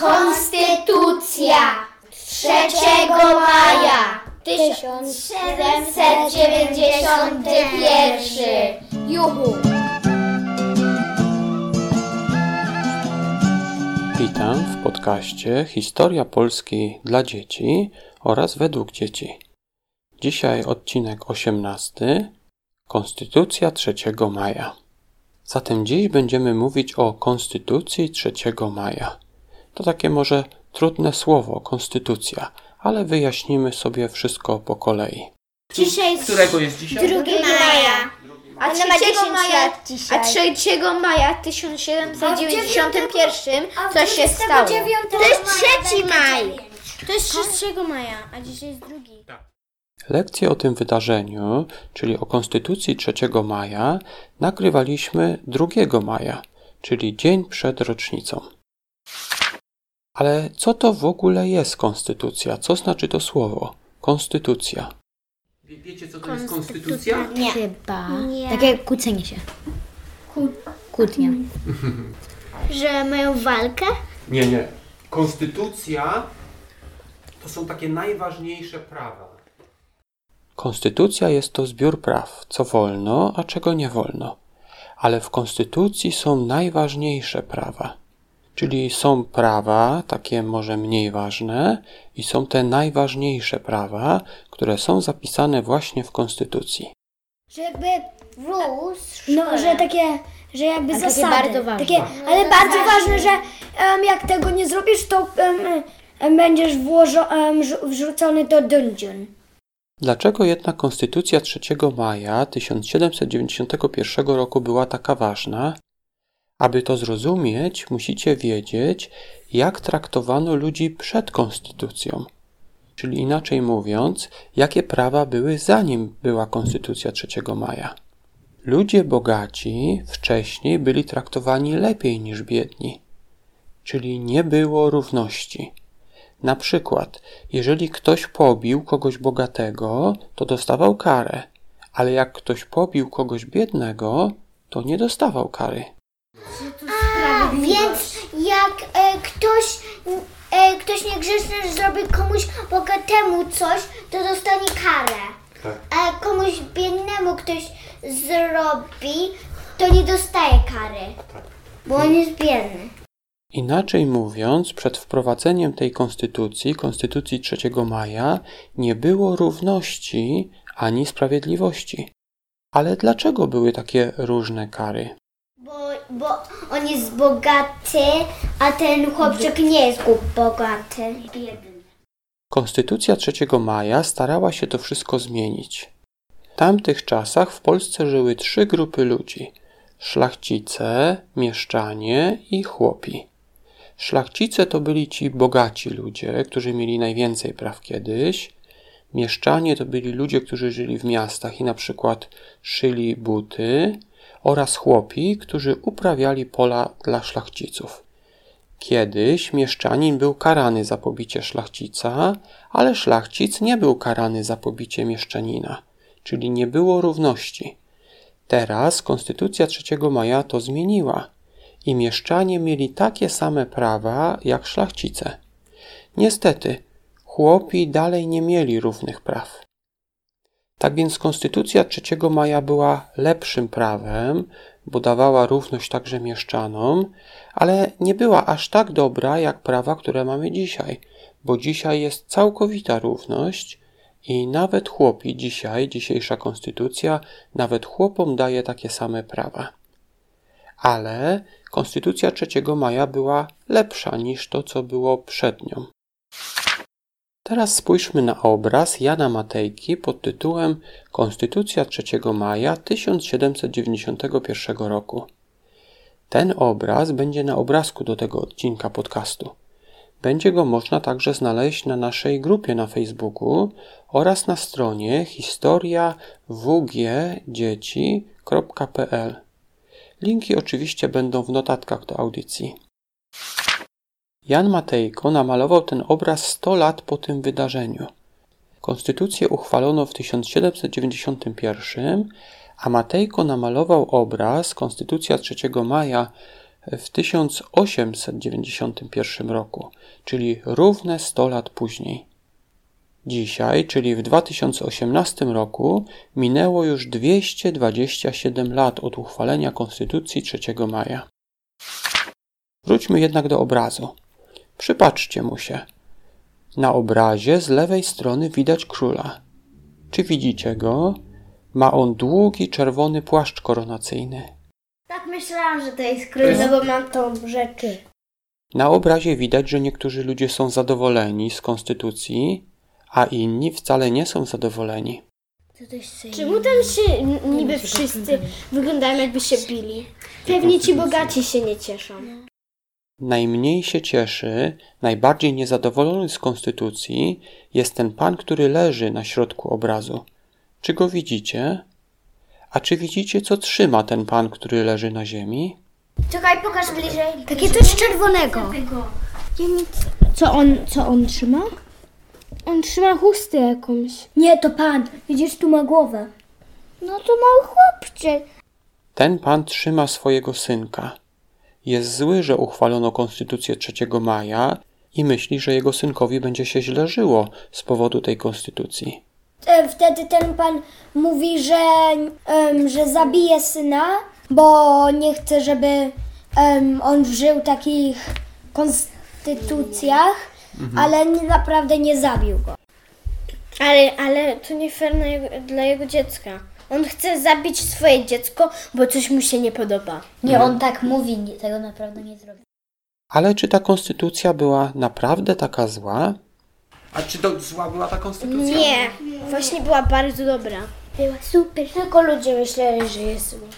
Konstytucja 3 maja 1791 Juhu! Witam w podcaście Historia Polski dla dzieci oraz według dzieci. Dzisiaj odcinek 18 Konstytucja 3 maja. Zatem dziś będziemy mówić o Konstytucji 3 maja. To takie może trudne słowo, konstytucja, ale wyjaśnimy sobie wszystko po kolei. Dzisiaj Którego jest dzisiaj? 2 maja. A Ona ma 3 10 maja, lat dzisiaj. a 3 maja 1791 coś się stało. To jest 3 maj. To jest 3 maja, a dzisiaj jest drugi. Lekcję o tym wydarzeniu, czyli o Konstytucji 3 maja, nagrywaliśmy 2 maja, czyli dzień przed rocznicą. Ale co to w ogóle jest konstytucja? Co znaczy to słowo? Konstytucja. Wie, wiecie, co to jest konstytucja? Nie. Chyba. Nie. Takie kłócenie się. Kłótnia. Że mają walkę? Nie, nie. Konstytucja to są takie najważniejsze prawa. Konstytucja jest to zbiór praw, co wolno, a czego nie wolno. Ale w konstytucji są najważniejsze prawa. Czyli są prawa, takie może mniej ważne, i są te najważniejsze prawa, które są zapisane właśnie w konstytucji. Że jakby rules. No, że takie, że jakby takie zasady. bardzo ważne. Takie, ale bardzo ważne, że em, jak tego nie zrobisz, to em, em, będziesz włożo, em, wrzucony do dungeon. Dlaczego jednak Konstytucja 3 maja 1791 roku była taka ważna? Aby to zrozumieć, musicie wiedzieć, jak traktowano ludzi przed Konstytucją. Czyli inaczej mówiąc, jakie prawa były zanim była Konstytucja 3 maja. Ludzie bogaci wcześniej byli traktowani lepiej niż biedni, czyli nie było równości. Na przykład, jeżeli ktoś pobił kogoś bogatego, to dostawał karę, ale jak ktoś pobił kogoś biednego, to nie dostawał kary. Więc jak e, ktoś, e, ktoś niegrzeczny zrobi komuś bogatemu coś, to dostanie karę. Tak. A jak komuś biednemu ktoś zrobi, to nie dostaje kary. Bo on jest biedny. Inaczej mówiąc, przed wprowadzeniem tej konstytucji, konstytucji 3 maja, nie było równości ani sprawiedliwości. Ale dlaczego były takie różne kary? Bo, bo on jest bogaty, a ten chłopczyk nie jest bogaty. Konstytucja 3 maja starała się to wszystko zmienić. W tamtych czasach w Polsce żyły trzy grupy ludzi: szlachcice, mieszczanie i chłopi. Szlachcice to byli ci bogaci ludzie, którzy mieli najwięcej praw kiedyś. Mieszczanie to byli ludzie, którzy żyli w miastach i na przykład szyli buty, oraz chłopi, którzy uprawiali pola dla szlachciców. Kiedyś mieszczanin był karany za pobicie szlachcica, ale szlachcic nie był karany za pobicie mieszczanina, czyli nie było równości. Teraz Konstytucja 3 maja to zmieniła i mieszczanie mieli takie same prawa jak szlachcice. Niestety, chłopi dalej nie mieli równych praw. Tak więc Konstytucja 3 maja była lepszym prawem, bo dawała równość także mieszczanom, ale nie była aż tak dobra jak prawa, które mamy dzisiaj, bo dzisiaj jest całkowita równość i nawet chłopi dzisiaj, dzisiejsza konstytucja, nawet chłopom daje takie same prawa. Ale konstytucja 3 maja była lepsza niż to, co było przed nią. Teraz spójrzmy na obraz Jana Matejki pod tytułem Konstytucja 3 maja 1791 roku. Ten obraz będzie na obrazku do tego odcinka podcastu. Będzie go można także znaleźć na naszej grupie na Facebooku oraz na stronie historiawgdzieci.pl. Linki oczywiście będą w notatkach do audycji. Jan Matejko namalował ten obraz 100 lat po tym wydarzeniu. Konstytucję uchwalono w 1791, a Matejko namalował obraz Konstytucja 3 maja w 1891 roku, czyli równe 100 lat później. Dzisiaj, czyli w 2018 roku, minęło już 227 lat od uchwalenia Konstytucji 3 maja. Wróćmy jednak do obrazu. Przypatrzcie mu się. Na obrazie z lewej strony widać króla. Czy widzicie go? Ma on długi czerwony płaszcz koronacyjny. Tak myślałam, że to jest król, no bo mam tą rzeczy. Na obrazie widać, że niektórzy ludzie są zadowoleni z konstytucji, a inni wcale nie są zadowoleni. Czemu tam się niby wszyscy wyglądają jakby się bili? Pewnie ci bogaci się nie cieszą. Najmniej się cieszy, najbardziej niezadowolony z konstytucji jest ten pan, który leży na środku obrazu. Czy go widzicie? A czy widzicie, co trzyma ten pan, który leży na ziemi? Czekaj, pokaż bliżej. Takie coś czerwonego. Co on, co on trzyma? On trzyma chustę jakąś. Nie, to pan. Widzisz, tu ma głowę. No to mały chłopczyk. Ten pan trzyma swojego synka. Jest zły, że uchwalono konstytucję 3 maja i myśli, że jego synkowi będzie się źle żyło z powodu tej konstytucji. E, Wtedy ten pan mówi, że, em, że zabije syna, bo nie chce, żeby em, on żył w takich konstytucjach, ale nie, naprawdę nie zabił go. Ale, ale to nie fair na jego, dla jego dziecka. On chce zabić swoje dziecko, bo coś mu się nie podoba. Nie, on tak mówi, nie, tego naprawdę nie zrobi. Ale czy ta konstytucja była naprawdę taka zła? A czy to zła była ta konstytucja? Nie, właśnie była bardzo dobra. Była super. Tylko ludzie myśleli, że jest zła.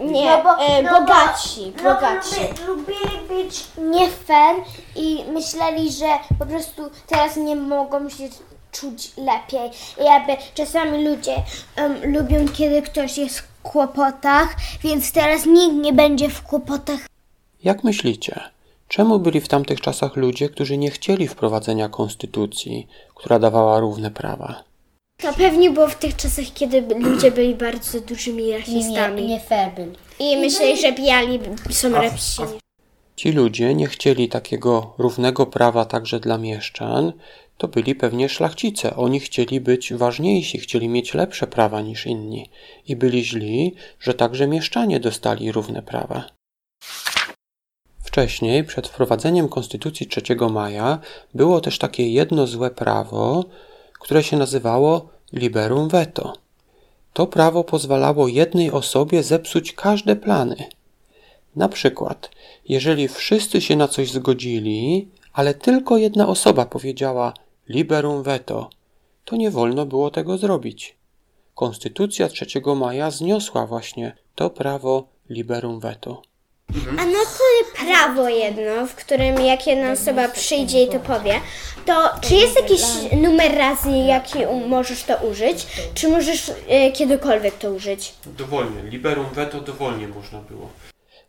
Nie, No bo- e, no bo- bogaci, No, bogaci. lubi, lubili być nie fair i myśleli, że po prostu teraz nie mogą się czuć lepiej. I jakby czasami ludzie em, lubią, kiedy ktoś jest w kłopotach, więc teraz nikt nie będzie w kłopotach. Jak myślicie, czemu byli w tamtych czasach ludzie, którzy nie chcieli wprowadzenia konstytucji, która dawała równe prawa? To pewnie było w tych czasach, kiedy ludzie byli bardzo dużymi rasistami. fair byli. I myśleli, że biali są A- lepsi. Ci ludzie nie chcieli takiego równego prawa także dla mieszczan, to byli pewnie szlachcice. Oni chcieli być ważniejsi, chcieli mieć lepsze prawa niż inni i byli źli, że także mieszczanie dostali równe prawa. Wcześniej, przed wprowadzeniem Konstytucji 3 maja, było też takie jedno złe prawo, które się nazywało liberum veto. To prawo pozwalało jednej osobie zepsuć każde plany. Na przykład, jeżeli wszyscy się na coś zgodzili, ale tylko jedna osoba powiedziała liberum veto, to nie wolno było tego zrobić. Konstytucja 3 maja zniosła właśnie to prawo liberum veto. A no to prawo jedno, w którym jak jedna osoba przyjdzie i to powie, to czy jest jakiś numer razy, jaki możesz to użyć, czy możesz e, kiedykolwiek to użyć? Dowolnie. Liberum veto dowolnie można było.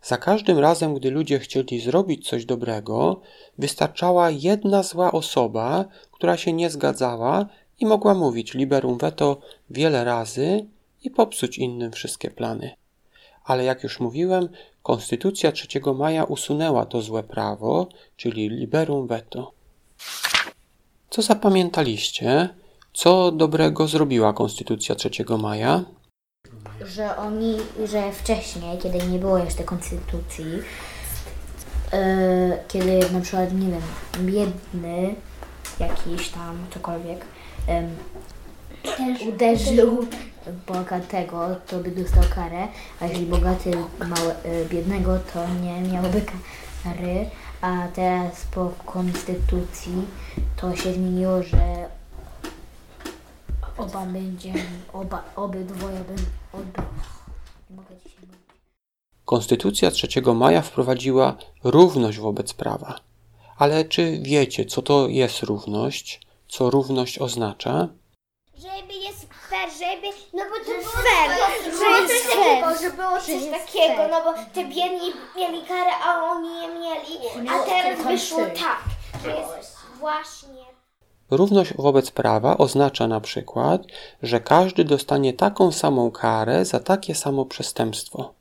Za każdym razem, gdy ludzie chcieli zrobić coś dobrego, wystarczała jedna zła osoba, która się nie zgadzała i mogła mówić liberum veto wiele razy i popsuć innym wszystkie plany. Ale jak już mówiłem, Konstytucja 3 maja usunęła to złe prawo, czyli liberum veto. Co zapamiętaliście? Co dobrego zrobiła Konstytucja 3 maja? Że oni, że wcześniej, kiedy nie było jeszcze konstytucji, e, kiedy na przykład, nie wiem, biedny jakiś tam, cokolwiek, em, uderzył bogatego, to by dostał karę, a jeżeli bogaty małe, e, biednego, to nie miałby kary, a teraz po konstytucji to się zmieniło, że oba będzie, oba, obydwoje będą, nie mogę dzisiaj mówić. Konstytucja 3 maja wprowadziła równość wobec prawa. Ale czy wiecie, co to jest równość? Co równość oznacza? Żeby jest fair, żeby... No bo to było fair, że jest coś fair, takiego, że było coś takiego, no bo te biedni mieli karę, a oni nie mieli, a teraz wyszło tak, że jest właśnie... Równość wobec prawa oznacza na przykład, że każdy dostanie taką samą karę za takie samo przestępstwo.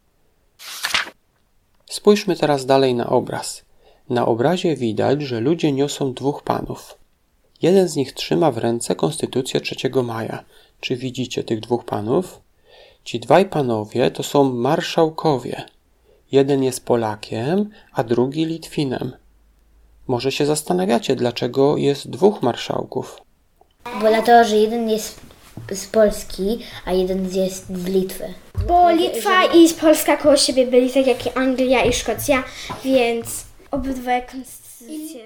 Spójrzmy teraz dalej na obraz. Na obrazie widać, że ludzie niosą dwóch panów. Jeden z nich trzyma w ręce konstytucję 3 maja. Czy widzicie tych dwóch panów? Ci dwaj panowie to są marszałkowie. Jeden jest Polakiem, a drugi Litwinem. Może się zastanawiacie, dlaczego jest dwóch marszałków. Bo dlatego, że jeden jest z Polski, a jeden jest z Litwy. Bo Litwa i Polska koło siebie byli, tak jak i Anglia i Szkocja, więc obydwa konstytucje.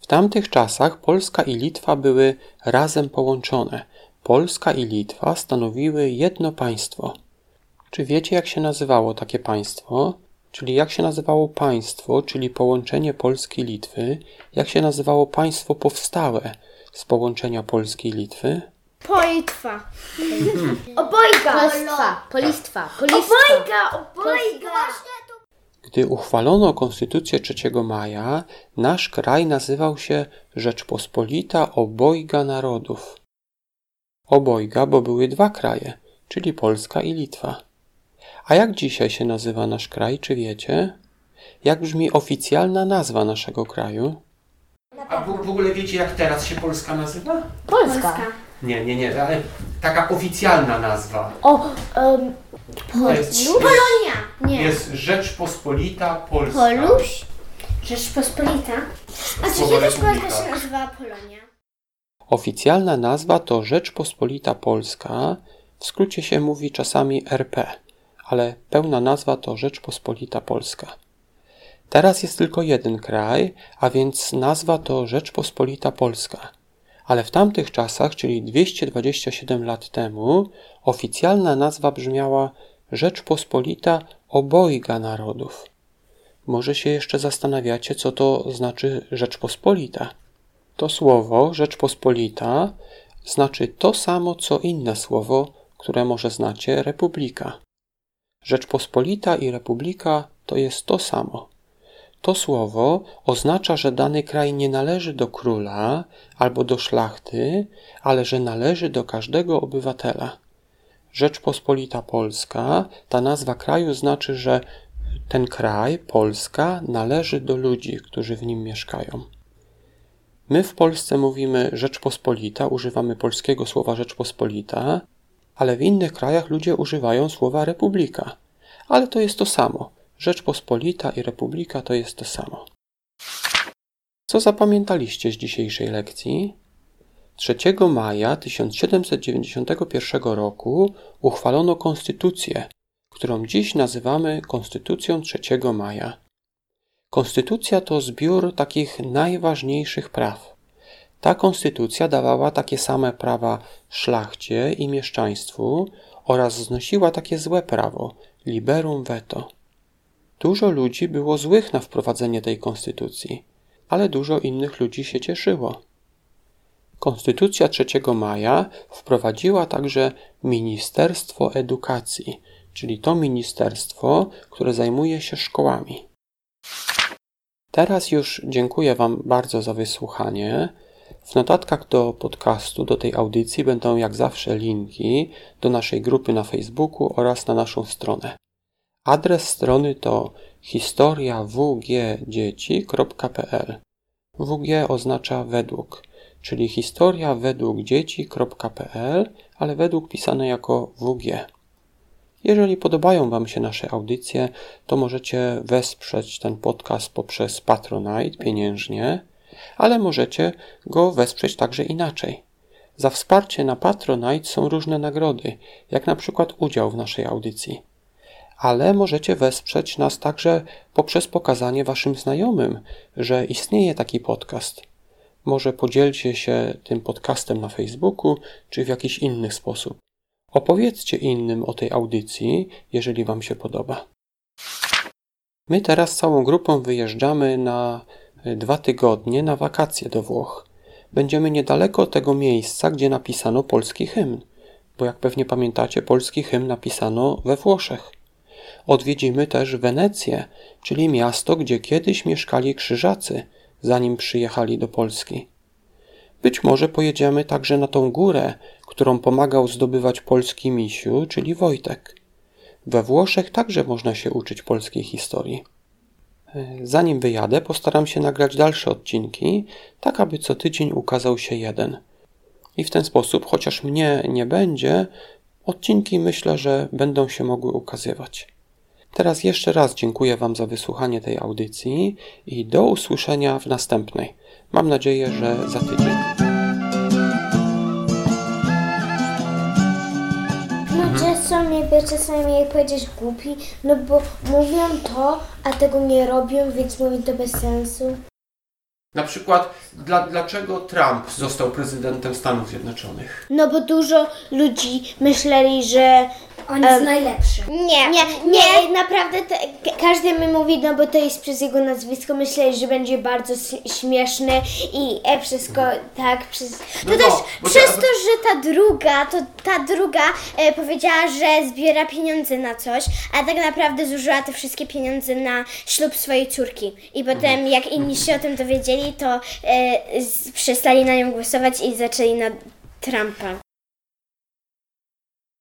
W tamtych czasach Polska i Litwa były razem połączone. Polska i Litwa stanowiły jedno państwo. Czy wiecie, jak się nazywało takie państwo? Czyli jak się nazywało państwo, czyli połączenie Polski i Litwy? Jak się nazywało państwo powstałe z połączenia Polski i Litwy? Politwa. Obojga! Polstwa, polistwa, polistwa. Obojga! Obojga! Gdy uchwalono Konstytucję 3 maja, nasz kraj nazywał się Rzeczpospolita Obojga Narodów. Obojga, bo były dwa kraje, czyli Polska i Litwa. A jak dzisiaj się nazywa nasz kraj, czy wiecie? Jak brzmi oficjalna nazwa naszego kraju? A w, w ogóle wiecie, jak teraz się Polska nazywa? Polska. Nie, nie, nie, ale taka oficjalna nazwa. O, um, To jest, Polonia. Nie. jest Rzeczpospolita Polska. Poluś? Rzeczpospolita. A czy kiedyś Polska się nazywała Polonia? Oficjalna nazwa to Rzeczpospolita Polska, w skrócie się mówi czasami RP, ale pełna nazwa to Rzeczpospolita Polska. Teraz jest tylko jeden kraj, a więc nazwa to Rzeczpospolita Polska. Ale w tamtych czasach, czyli 227 lat temu, oficjalna nazwa brzmiała Rzeczpospolita Obojga Narodów. Może się jeszcze zastanawiacie, co to znaczy Rzeczpospolita. To słowo Rzeczpospolita znaczy to samo, co inne słowo, które może znacie republika. Rzeczpospolita i republika to jest to samo. To słowo oznacza, że dany kraj nie należy do króla albo do szlachty, ale że należy do każdego obywatela. Rzeczpospolita Polska, ta nazwa kraju znaczy, że ten kraj, Polska, należy do ludzi, którzy w nim mieszkają. My w Polsce mówimy Rzeczpospolita, używamy polskiego słowa Rzeczpospolita, ale w innych krajach ludzie używają słowa republika. Ale to jest to samo. Rzeczpospolita i republika to jest to samo. Co zapamiętaliście z dzisiejszej lekcji? 3 maja 1791 roku uchwalono konstytucję, którą dziś nazywamy Konstytucją 3 maja. Konstytucja to zbiór takich najważniejszych praw. Ta konstytucja dawała takie same prawa szlachcie i mieszczaństwu oraz znosiła takie złe prawo liberum veto. Dużo ludzi było złych na wprowadzenie tej konstytucji, ale dużo innych ludzi się cieszyło. Konstytucja 3 maja wprowadziła także Ministerstwo Edukacji, czyli to ministerstwo, które zajmuje się szkołami. Teraz już dziękuję Wam bardzo za wysłuchanie. W notatkach do podcastu, do tej audycji będą jak zawsze linki do naszej grupy na Facebooku oraz na naszą stronę. Adres strony to historiawgdzieci.pl. WG oznacza według, czyli historia według dzieci.pl, ale według pisane jako WG. Jeżeli podobają Wam się nasze audycje, to możecie wesprzeć ten podcast poprzez Patronite pieniężnie, ale możecie go wesprzeć także inaczej. Za wsparcie na Patronite są różne nagrody, jak na przykład udział w naszej audycji. Ale możecie wesprzeć nas także poprzez pokazanie Waszym znajomym, że istnieje taki podcast. Może podzielcie się tym podcastem na Facebooku czy w jakiś inny sposób. Opowiedzcie innym o tej audycji, jeżeli Wam się podoba. My teraz całą grupą wyjeżdżamy na dwa tygodnie na wakacje do Włoch. Będziemy niedaleko tego miejsca, gdzie napisano polski hymn, bo jak pewnie pamiętacie, polski hymn napisano we Włoszech. Odwiedzimy też Wenecję, czyli miasto, gdzie kiedyś mieszkali krzyżacy, zanim przyjechali do Polski. Być może pojedziemy także na tą górę, którą pomagał zdobywać polski misiu, czyli Wojtek. We Włoszech także można się uczyć polskiej historii. Zanim wyjadę, postaram się nagrać dalsze odcinki, tak aby co tydzień ukazał się jeden. I w ten sposób, chociaż mnie nie będzie, odcinki myślę, że będą się mogły ukazywać. Teraz jeszcze raz dziękuję Wam za wysłuchanie tej audycji i do usłyszenia w następnej. Mam nadzieję, że za tydzień. Są jakby czasami, jak powiedzieć, głupi, no bo mówią to, a tego nie robią, więc mówią to bez sensu. Na przykład, dla, dlaczego Trump został prezydentem Stanów Zjednoczonych? No bo dużo ludzi myśleli, że On jest najlepszy. Nie, Nie, nie, naprawdę te, ka- każdy mi mówi, no bo to jest przez jego nazwisko, myśleli, że będzie bardzo śmieszny i e, wszystko tak, przez... To No też bo- bo przez to- to, że ta druga, to ta druga e, powiedziała, że zbiera pieniądze na coś, a tak naprawdę zużyła te wszystkie pieniądze na ślub swojej córki. I potem jak inni się o tym dowiedzieli, to e, z, przestali na nią głosować i zaczęli na Trumpa.